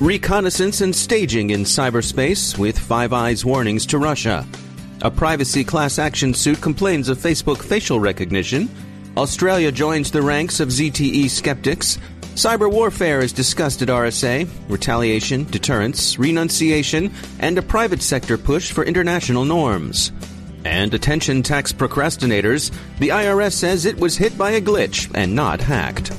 Reconnaissance and staging in cyberspace with Five Eyes warnings to Russia. A privacy class action suit complains of Facebook facial recognition. Australia joins the ranks of ZTE skeptics. Cyber warfare is discussed at RSA, retaliation, deterrence, renunciation, and a private sector push for international norms. And attention tax procrastinators, the IRS says it was hit by a glitch and not hacked.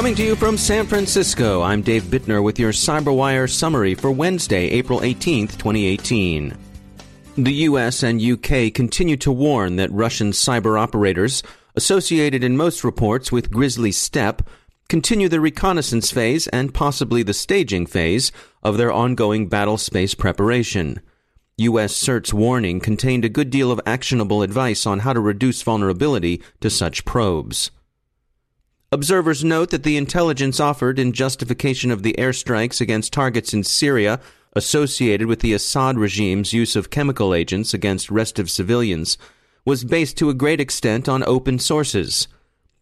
Coming to you from San Francisco, I'm Dave Bittner with your CyberWire summary for Wednesday, April 18th, 2018. The US and UK continue to warn that Russian cyber operators, associated in most reports with Grizzly Steppe, continue the reconnaissance phase and possibly the staging phase of their ongoing battle space preparation. U.S. CERT's warning contained a good deal of actionable advice on how to reduce vulnerability to such probes. Observers note that the intelligence offered in justification of the airstrikes against targets in Syria associated with the Assad regime's use of chemical agents against restive civilians was based to a great extent on open sources.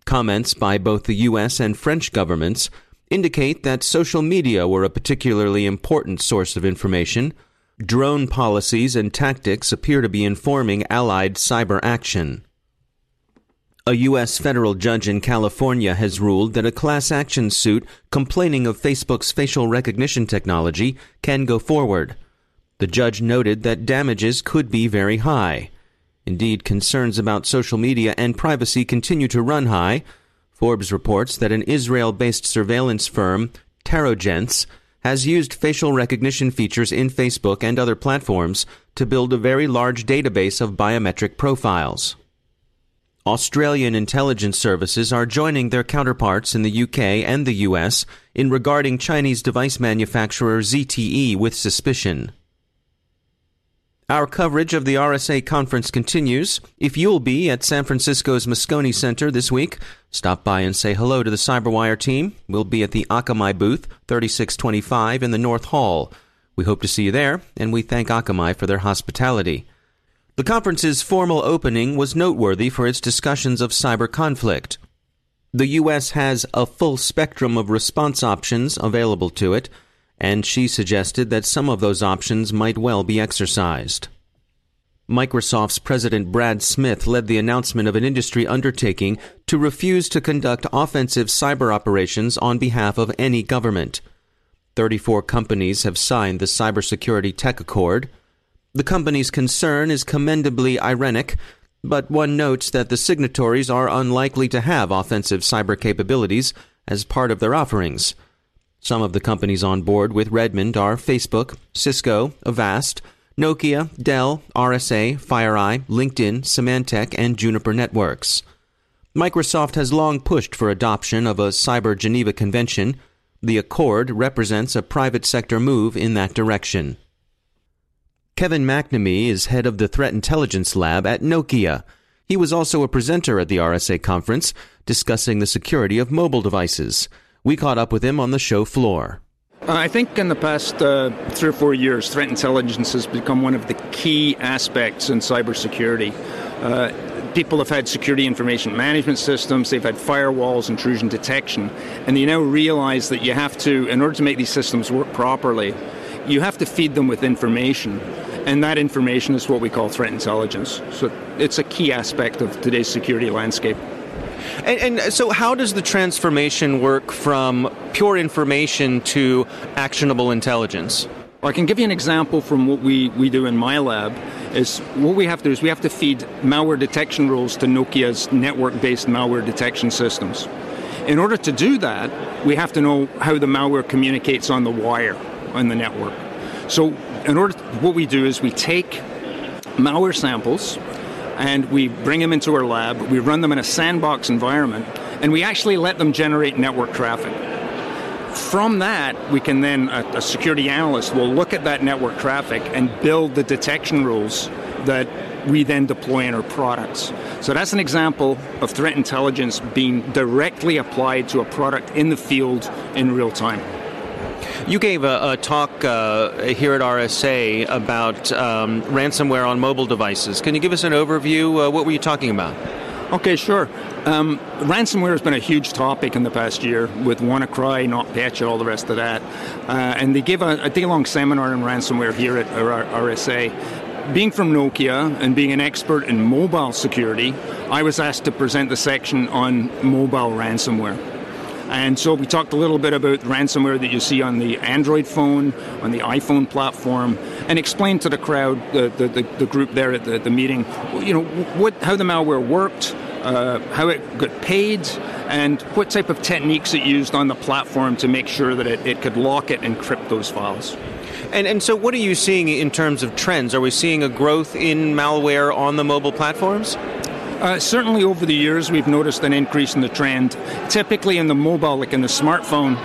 Comments by both the U.S. and French governments indicate that social media were a particularly important source of information. Drone policies and tactics appear to be informing Allied cyber action. A U.S. federal judge in California has ruled that a class action suit complaining of Facebook's facial recognition technology can go forward. The judge noted that damages could be very high. Indeed, concerns about social media and privacy continue to run high. Forbes reports that an Israel based surveillance firm, Terrogence, has used facial recognition features in Facebook and other platforms to build a very large database of biometric profiles. Australian intelligence services are joining their counterparts in the UK and the US in regarding Chinese device manufacturer ZTE with suspicion. Our coverage of the RSA conference continues. If you'll be at San Francisco's Moscone Center this week, stop by and say hello to the Cyberwire team. We'll be at the Akamai booth, 3625 in the North Hall. We hope to see you there, and we thank Akamai for their hospitality. The conference's formal opening was noteworthy for its discussions of cyber conflict. The U.S. has a full spectrum of response options available to it, and she suggested that some of those options might well be exercised. Microsoft's President Brad Smith led the announcement of an industry undertaking to refuse to conduct offensive cyber operations on behalf of any government. 34 companies have signed the Cybersecurity Tech Accord. The company's concern is commendably ironic, but one notes that the signatories are unlikely to have offensive cyber capabilities as part of their offerings. Some of the companies on board with Redmond are Facebook, Cisco, Avast, Nokia, Dell, RSA, FireEye, LinkedIn, Symantec, and Juniper Networks. Microsoft has long pushed for adoption of a Cyber Geneva Convention. The Accord represents a private sector move in that direction. Kevin McNamee is head of the Threat Intelligence Lab at Nokia. He was also a presenter at the RSA conference discussing the security of mobile devices. We caught up with him on the show floor. Uh, I think in the past uh, three or four years, threat intelligence has become one of the key aspects in cybersecurity. Uh, people have had security information management systems, they've had firewalls, intrusion detection, and they now realize that you have to, in order to make these systems work properly, you have to feed them with information. And that information is what we call threat intelligence. So it's a key aspect of today's security landscape. And, and, so, how does the transformation work from pure information to actionable intelligence? I can give you an example from what we, we do in my lab. Is what we have to do is we have to feed malware detection rules to Nokia's network-based malware detection systems. In order to do that, we have to know how the malware communicates on the wire on the network. So, in order, what we do is we take malware samples and we bring them into our lab. We run them in a sandbox environment, and we actually let them generate network traffic. From that, we can then, a, a security analyst will look at that network traffic and build the detection rules that we then deploy in our products. So that's an example of threat intelligence being directly applied to a product in the field in real time. You gave a, a talk uh, here at RSA about um, ransomware on mobile devices. Can you give us an overview? Uh, what were you talking about? Okay, sure. Um, ransomware has been a huge topic in the past year with WannaCry, NotPetya, all the rest of that. Uh, and they gave a, a day-long seminar on ransomware here at RSA. Being from Nokia and being an expert in mobile security, I was asked to present the section on mobile ransomware. And so we talked a little bit about ransomware that you see on the Android phone, on the iPhone platform, and explained to the crowd, the, the, the, the group there at the, the meeting, you know, what, how the malware worked, uh, how it got paid, and what type of techniques it used on the platform to make sure that it, it could lock it and encrypt those files. And, and so, what are you seeing in terms of trends? Are we seeing a growth in malware on the mobile platforms? Uh, certainly, over the years, we've noticed an increase in the trend. Typically, in the mobile, like in the smartphone,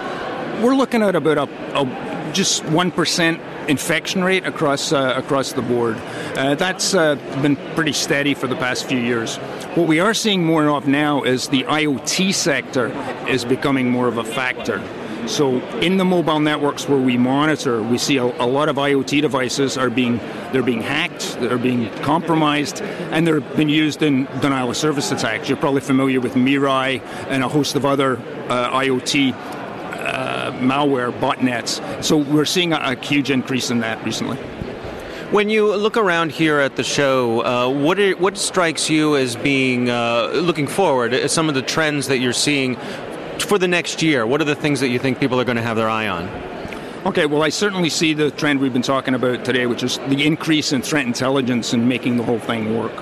we're looking at about a, a just one percent infection rate across uh, across the board. Uh, that's uh, been pretty steady for the past few years. What we are seeing more of now is the IoT sector is becoming more of a factor. So in the mobile networks where we monitor, we see a, a, lot of IoT devices are being they're being hacked, they're being compromised, and they're being used in denial of service attacks. You're probably familiar with Mirai and a host of other uh, IoT uh, malware botnets. So we're seeing a, a, huge increase in that recently. When you look around here at the show, uh, what are, what strikes you as being uh, looking forward? Some of the trends that you're seeing for the next year, what are the things that you think people are going to have their eye on? Okay, well, I certainly see the trend we've been talking about today, which is the increase in threat intelligence and making the whole thing work.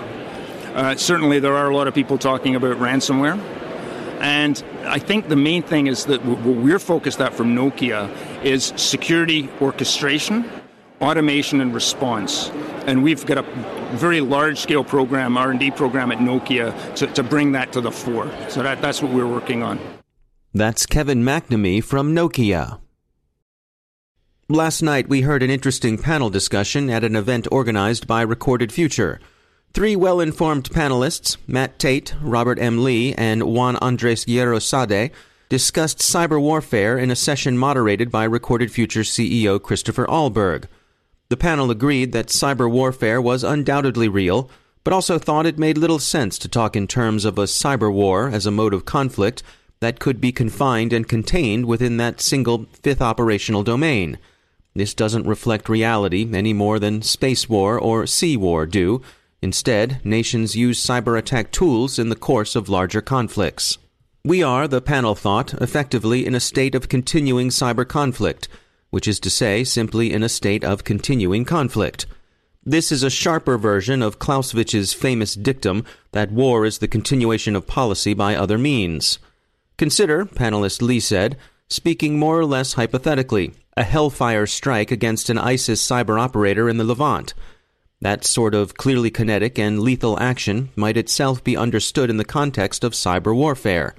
Uh, certainly, there are a lot of people talking about ransomware. And I think the main thing is that what we're focused at from Nokia is security orchestration, automation, and response. And we've got a very large-scale program, R&D program at Nokia to, to bring that to the fore. So that, that's what we're working on. That's Kevin McNamee from Nokia. Last night, we heard an interesting panel discussion at an event organized by Recorded Future. Three well informed panelists, Matt Tait, Robert M. Lee, and Juan Andres Guerrero-Saade, discussed cyber warfare in a session moderated by Recorded Future CEO Christopher Ahlberg. The panel agreed that cyber warfare was undoubtedly real, but also thought it made little sense to talk in terms of a cyber war as a mode of conflict that could be confined and contained within that single fifth operational domain. This doesn't reflect reality any more than space war or sea war do. Instead, nations use cyber attack tools in the course of larger conflicts. We are, the panel thought, effectively in a state of continuing cyber conflict, which is to say, simply in a state of continuing conflict. This is a sharper version of Clausewitz's famous dictum that war is the continuation of policy by other means. Consider, panelist Lee said, speaking more or less hypothetically, a hellfire strike against an ISIS cyber operator in the Levant. That sort of clearly kinetic and lethal action might itself be understood in the context of cyber warfare.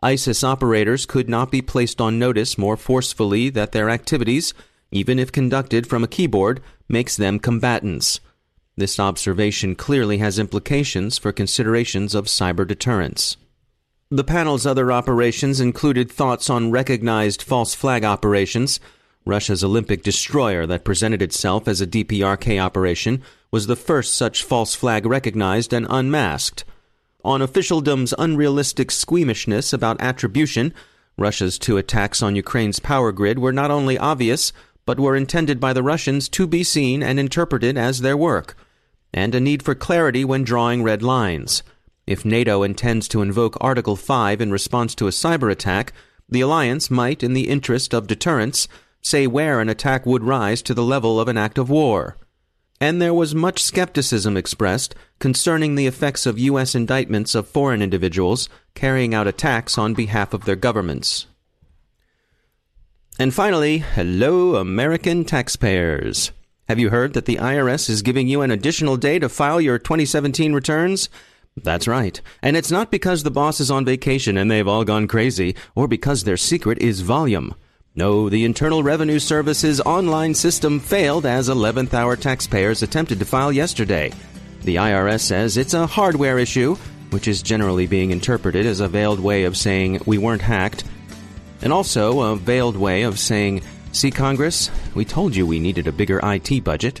ISIS operators could not be placed on notice more forcefully that their activities, even if conducted from a keyboard, makes them combatants. This observation clearly has implications for considerations of cyber deterrence. The panel's other operations included thoughts on recognized false flag operations, Russia's Olympic destroyer that presented itself as a DPRK operation was the first such false flag recognized and unmasked. On officialdom's unrealistic squeamishness about attribution, Russia's two attacks on Ukraine's power grid were not only obvious, but were intended by the Russians to be seen and interpreted as their work, and a need for clarity when drawing red lines. If NATO intends to invoke Article 5 in response to a cyber attack, the alliance might, in the interest of deterrence, say where an attack would rise to the level of an act of war. And there was much skepticism expressed concerning the effects of U.S. indictments of foreign individuals carrying out attacks on behalf of their governments. And finally, hello, American taxpayers. Have you heard that the IRS is giving you an additional day to file your 2017 returns? That's right. And it's not because the boss is on vacation and they've all gone crazy, or because their secret is volume. No, the Internal Revenue Service's online system failed as 11th hour taxpayers attempted to file yesterday. The IRS says it's a hardware issue, which is generally being interpreted as a veiled way of saying we weren't hacked and also a veiled way of saying, See, Congress, we told you we needed a bigger IT budget.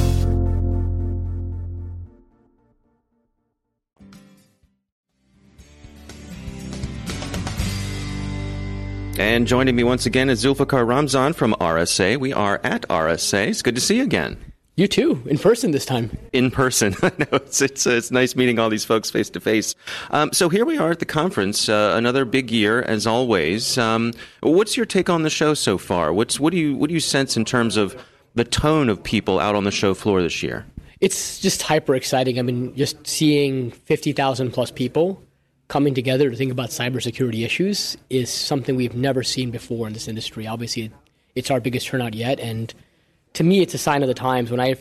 And joining me once again is Zulfikar Ramzan from RSA. We are at RSA. It's good to see you again. You too, in person this time. In person. I know it's, it's, it's nice meeting all these folks face to face. So here we are at the conference, uh, another big year as always. Um, what's your take on the show so far? What's what do you what do you sense in terms of the tone of people out on the show floor this year? It's just hyper exciting. I mean, just seeing fifty thousand plus people coming together to think about cybersecurity issues is something we've never seen before in this industry. Obviously, it's our biggest turnout yet, and to me, it's a sign of the times. When I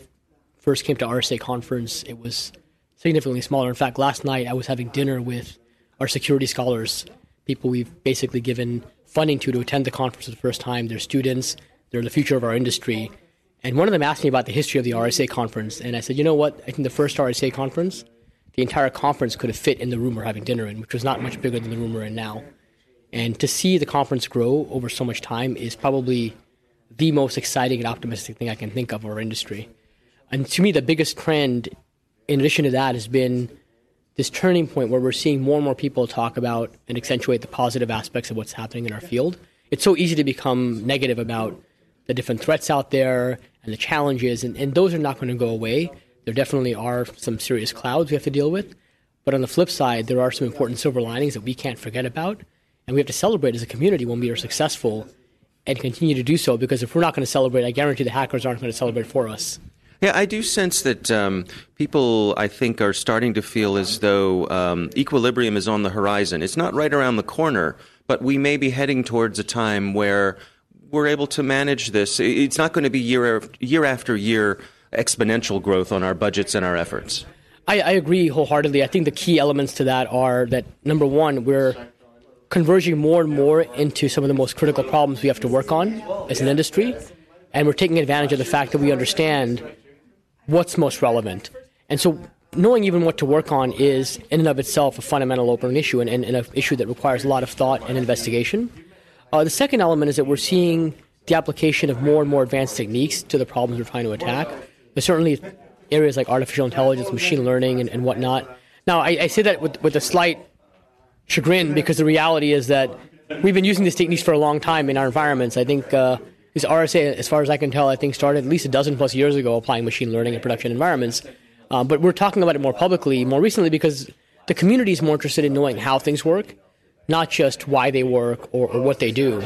first came to RSA conference, it was significantly smaller. In fact, last night I was having dinner with our security scholars, people we've basically given funding to to attend the conference for the first time. They're students, they're the future of our industry. And one of them asked me about the history of the RSA conference, and I said, you know what? I think the first RSA conference the entire conference could have fit in the room we're having dinner in, which was not much bigger than the room we're in now. And to see the conference grow over so much time is probably the most exciting and optimistic thing I can think of our industry. And to me, the biggest trend, in addition to that, has been this turning point where we're seeing more and more people talk about and accentuate the positive aspects of what's happening in our field. It's so easy to become negative about the different threats out there and the challenges, and, and those are not going to go away. There definitely are some serious clouds we have to deal with. But on the flip side, there are some important silver linings that we can't forget about. And we have to celebrate as a community when we are successful and continue to do so because if we're not going to celebrate, I guarantee the hackers aren't going to celebrate for us. Yeah, I do sense that um, people, I think, are starting to feel as though um, equilibrium is on the horizon. It's not right around the corner, but we may be heading towards a time where we're able to manage this. It's not going to be year year after year exponential growth on our budgets and our efforts. I, I agree wholeheartedly. I think the key elements to that are that number one, we're converging more and more into some of the most critical problems we have to work on as an industry, and we're taking advantage of the fact that we understand what's most relevant. And so knowing even what to work on is in and of itself a fundamental open issue and, and, and an issue that requires a lot of thought and investigation. Uh, the second element is that we're seeing the application of more and more advanced techniques to the problems we're trying to attack. There's certainly areas like artificial intelligence, machine learning, and, and whatnot. Now, I, I, say that with, with a slight chagrin because the reality is that we've been using these techniques for a long time in our environments. I think uh, this RSA, as far as I can tell, I think started at least a dozen plus years ago applying machine learning in production environments. Um, but we're talking about it more publicly, more recently, because the community is more interested in knowing how things work, not just why they work or, or what they do.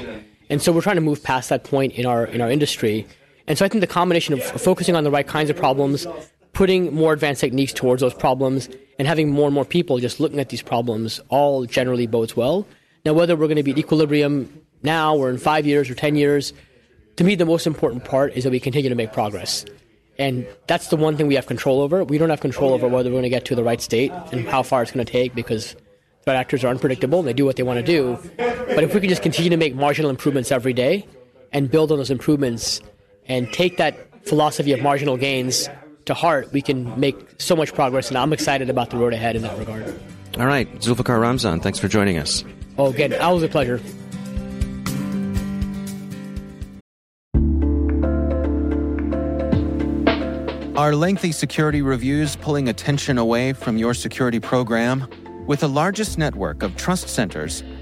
And so we're trying to move past that point in our in our industry. And so I think the combination of focusing on the right kinds of problems, putting more advanced techniques towards those problems, and having more and more people just looking at these problems all generally bodes well. Now, whether we're going to be at equilibrium now or in five years or 10 years, to me, the most important part is that we continue to make progress. And that's the one thing we have control over. We don't have control over whether we're going to get to the right state and how far it's going to take because threat actors are unpredictable and they do what they want to do. But if we can just continue to make marginal improvements every day and build on those improvements and take that philosophy of marginal gains to heart, we can make so much progress. And I'm excited about the road ahead in that regard. All right. Zulfikar Ramzan, thanks for joining us. Oh, again, always a pleasure. Are lengthy security reviews pulling attention away from your security program? With the largest network of trust centers,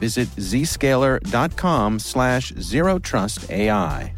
Visit zscaler.com slash zerotrustai.